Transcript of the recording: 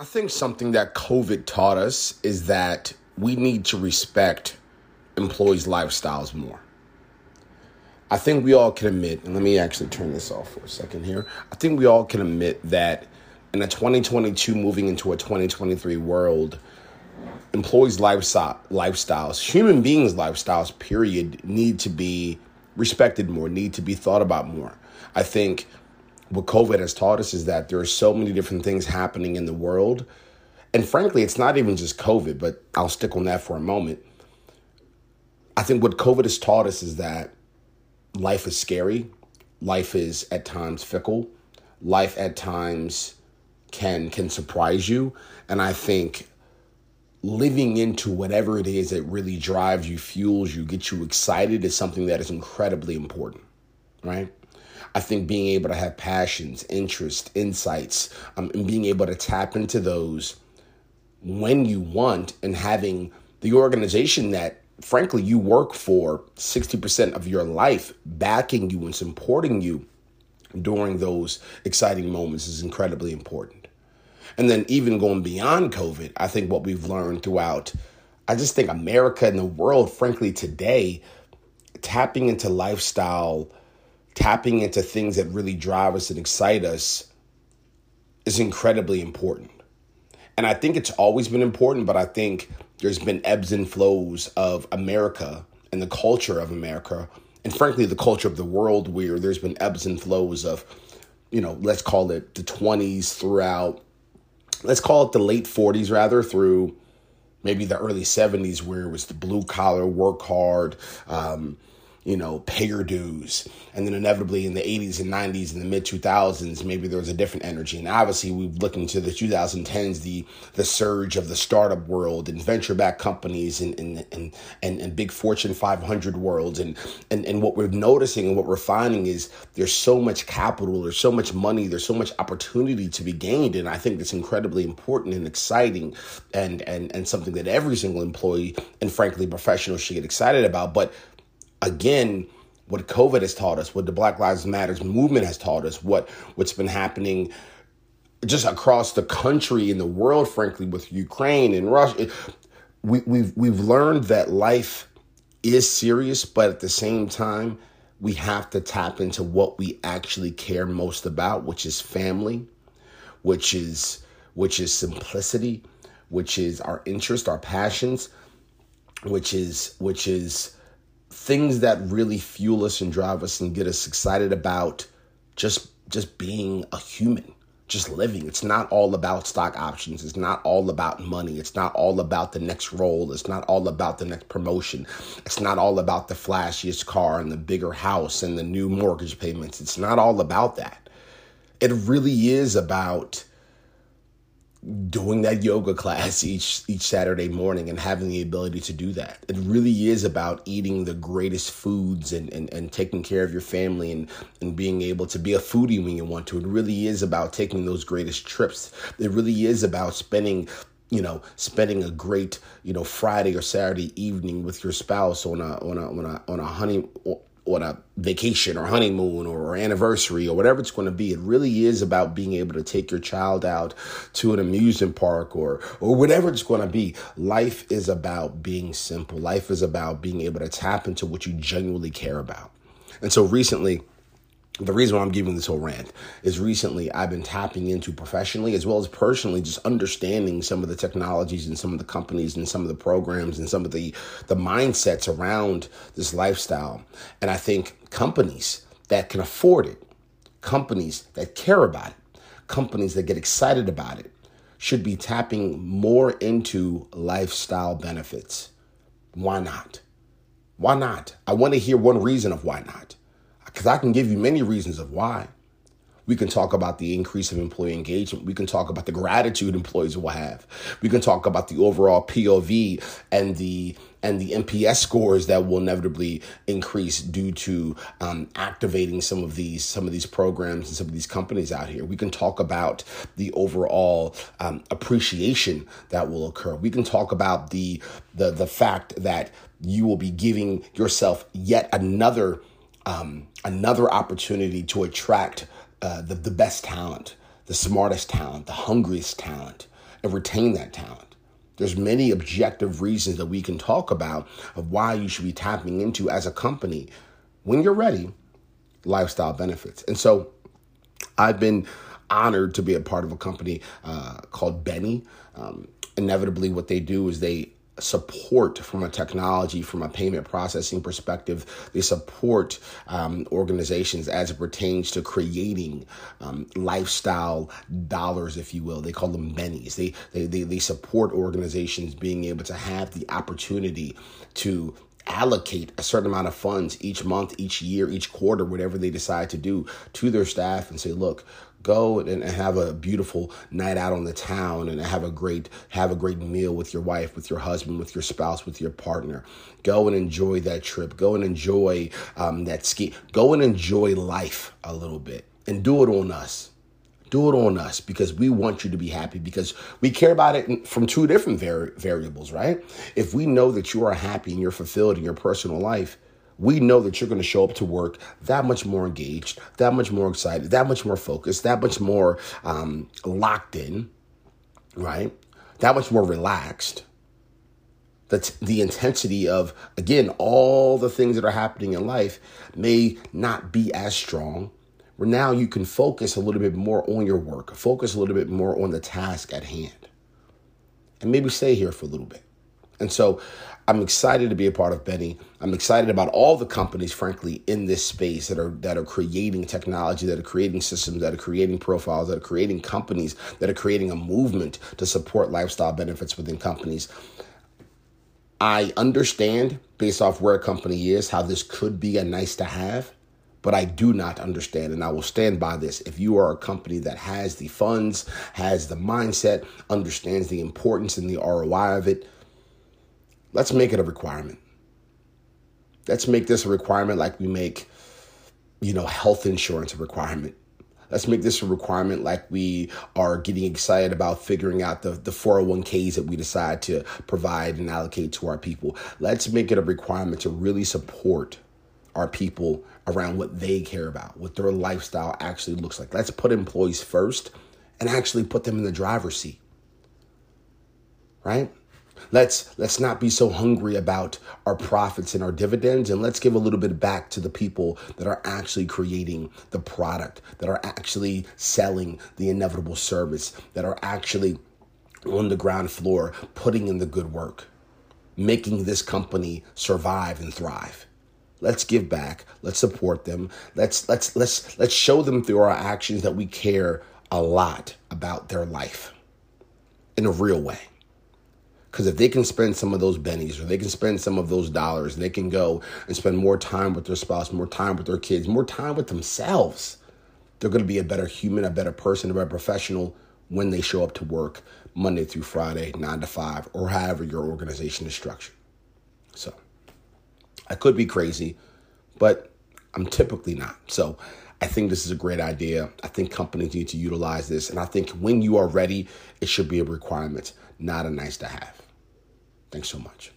I think something that COVID taught us is that we need to respect employees' lifestyles more. I think we all can admit, and let me actually turn this off for a second here. I think we all can admit that in a 2022 moving into a 2023 world, employees' lifestyle, lifestyles, human beings' lifestyles, period, need to be respected more, need to be thought about more. I think what COVID has taught us is that there are so many different things happening in the world. And frankly, it's not even just COVID, but I'll stick on that for a moment. I think what COVID has taught us is that life is scary, life is at times fickle, life at times can can surprise you, and I think living into whatever it is that really drives you, fuels you, gets you excited is something that is incredibly important, right? I think being able to have passions, interests, insights, um, and being able to tap into those when you want and having the organization that frankly you work for 60% of your life backing you and supporting you during those exciting moments is incredibly important. And then even going beyond COVID, I think what we've learned throughout I just think America and the world frankly today tapping into lifestyle tapping into things that really drive us and excite us is incredibly important. And I think it's always been important, but I think there's been ebbs and flows of America and the culture of America, and frankly, the culture of the world where there's been ebbs and flows of, you know, let's call it the 20s throughout, let's call it the late 40s rather, through maybe the early 70s where it was the blue collar, work hard, um, you know, pay your dues. And then inevitably in the 80s and 90s and the mid 2000s, maybe there was a different energy. And obviously we look into the 2010s, the the surge of the startup world and venture backed companies and and, and and and big Fortune 500 worlds. And, and and what we're noticing and what we're finding is there's so much capital, there's so much money, there's so much opportunity to be gained. And I think that's incredibly important and exciting and and and something that every single employee and frankly professional should get excited about. But again, what COVID has taught us, what the Black Lives Matters movement has taught us, what what's been happening just across the country and the world, frankly, with Ukraine and Russia. We, we've we've learned that life is serious, but at the same time, we have to tap into what we actually care most about, which is family, which is which is simplicity, which is our interest, our passions, which is which is things that really fuel us and drive us and get us excited about just just being a human just living. It's not all about stock options. It's not all about money. It's not all about the next role. It's not all about the next promotion. It's not all about the flashiest car and the bigger house and the new mortgage payments. It's not all about that. It really is about doing that yoga class each each Saturday morning and having the ability to do that. It really is about eating the greatest foods and, and, and taking care of your family and, and being able to be a foodie when you want to. It really is about taking those greatest trips. It really is about spending you know, spending a great, you know, Friday or Saturday evening with your spouse on a on a on a on a honey on a vacation or honeymoon or anniversary or whatever it's going to be. It really is about being able to take your child out to an amusement park or or whatever it's going to be. Life is about being simple. Life is about being able to tap into what you genuinely care about. And so recently the reason why I'm giving this whole rant is recently I've been tapping into professionally as well as personally, just understanding some of the technologies and some of the companies and some of the programs and some of the the mindsets around this lifestyle. And I think companies that can afford it, companies that care about it, companies that get excited about it, should be tapping more into lifestyle benefits. Why not? Why not? I want to hear one reason of why not. Because I can give you many reasons of why. We can talk about the increase of employee engagement. We can talk about the gratitude employees will have. We can talk about the overall POV and the and the NPS scores that will inevitably increase due to um, activating some of these some of these programs and some of these companies out here. We can talk about the overall um, appreciation that will occur. We can talk about the the the fact that you will be giving yourself yet another um, another opportunity to attract uh, the, the best talent, the smartest talent, the hungriest talent. and retain that talent. There's many objective reasons that we can talk about of why you should be tapping into as a company when you're ready lifestyle benefits. And so I've been honored to be a part of a company uh, called Benny. Um, inevitably, what they do is they support from a technology, from a payment processing perspective. They support um, organizations as it pertains to creating um, lifestyle dollars, if you will. They call them bennies. They, they, they, they support organizations being able to have the opportunity to allocate a certain amount of funds each month, each year, each quarter, whatever they decide to do to their staff and say, look, go and have a beautiful night out on the town and have a great have a great meal with your wife with your husband with your spouse with your partner. Go and enjoy that trip. Go and enjoy um, that ski. Go and enjoy life a little bit and do it on us. Do it on us because we want you to be happy because we care about it from two different vari- variables right? If we know that you are happy and you're fulfilled in your personal life we know that you're going to show up to work that much more engaged, that much more excited, that much more focused, that much more um, locked in, right? That much more relaxed. That's the intensity of, again, all the things that are happening in life may not be as strong. Where now you can focus a little bit more on your work, focus a little bit more on the task at hand, and maybe stay here for a little bit. And so I'm excited to be a part of Benny. I'm excited about all the companies, frankly, in this space that are that are creating technology, that are creating systems, that are creating profiles, that are creating companies, that are creating a movement to support lifestyle benefits within companies. I understand, based off where a company is, how this could be a nice to have, but I do not understand, and I will stand by this. If you are a company that has the funds, has the mindset, understands the importance and the ROI of it, Let's make it a requirement. Let's make this a requirement like we make, you know, health insurance a requirement. Let's make this a requirement like we are getting excited about figuring out the, the 401ks that we decide to provide and allocate to our people. Let's make it a requirement to really support our people around what they care about, what their lifestyle actually looks like. Let's put employees first and actually put them in the driver's seat. Right? Let's let's not be so hungry about our profits and our dividends and let's give a little bit back to the people that are actually creating the product, that are actually selling the inevitable service, that are actually on the ground floor putting in the good work, making this company survive and thrive. Let's give back. Let's support them. Let's let's let's let's show them through our actions that we care a lot about their life in a real way. Because if they can spend some of those bennies or they can spend some of those dollars, they can go and spend more time with their spouse, more time with their kids, more time with themselves. They're going to be a better human, a better person, a better professional when they show up to work Monday through Friday, nine to five, or however your organization is structured. So I could be crazy, but I'm typically not. So I think this is a great idea. I think companies need to utilize this. And I think when you are ready, it should be a requirement, not a nice to have. Thanks so much.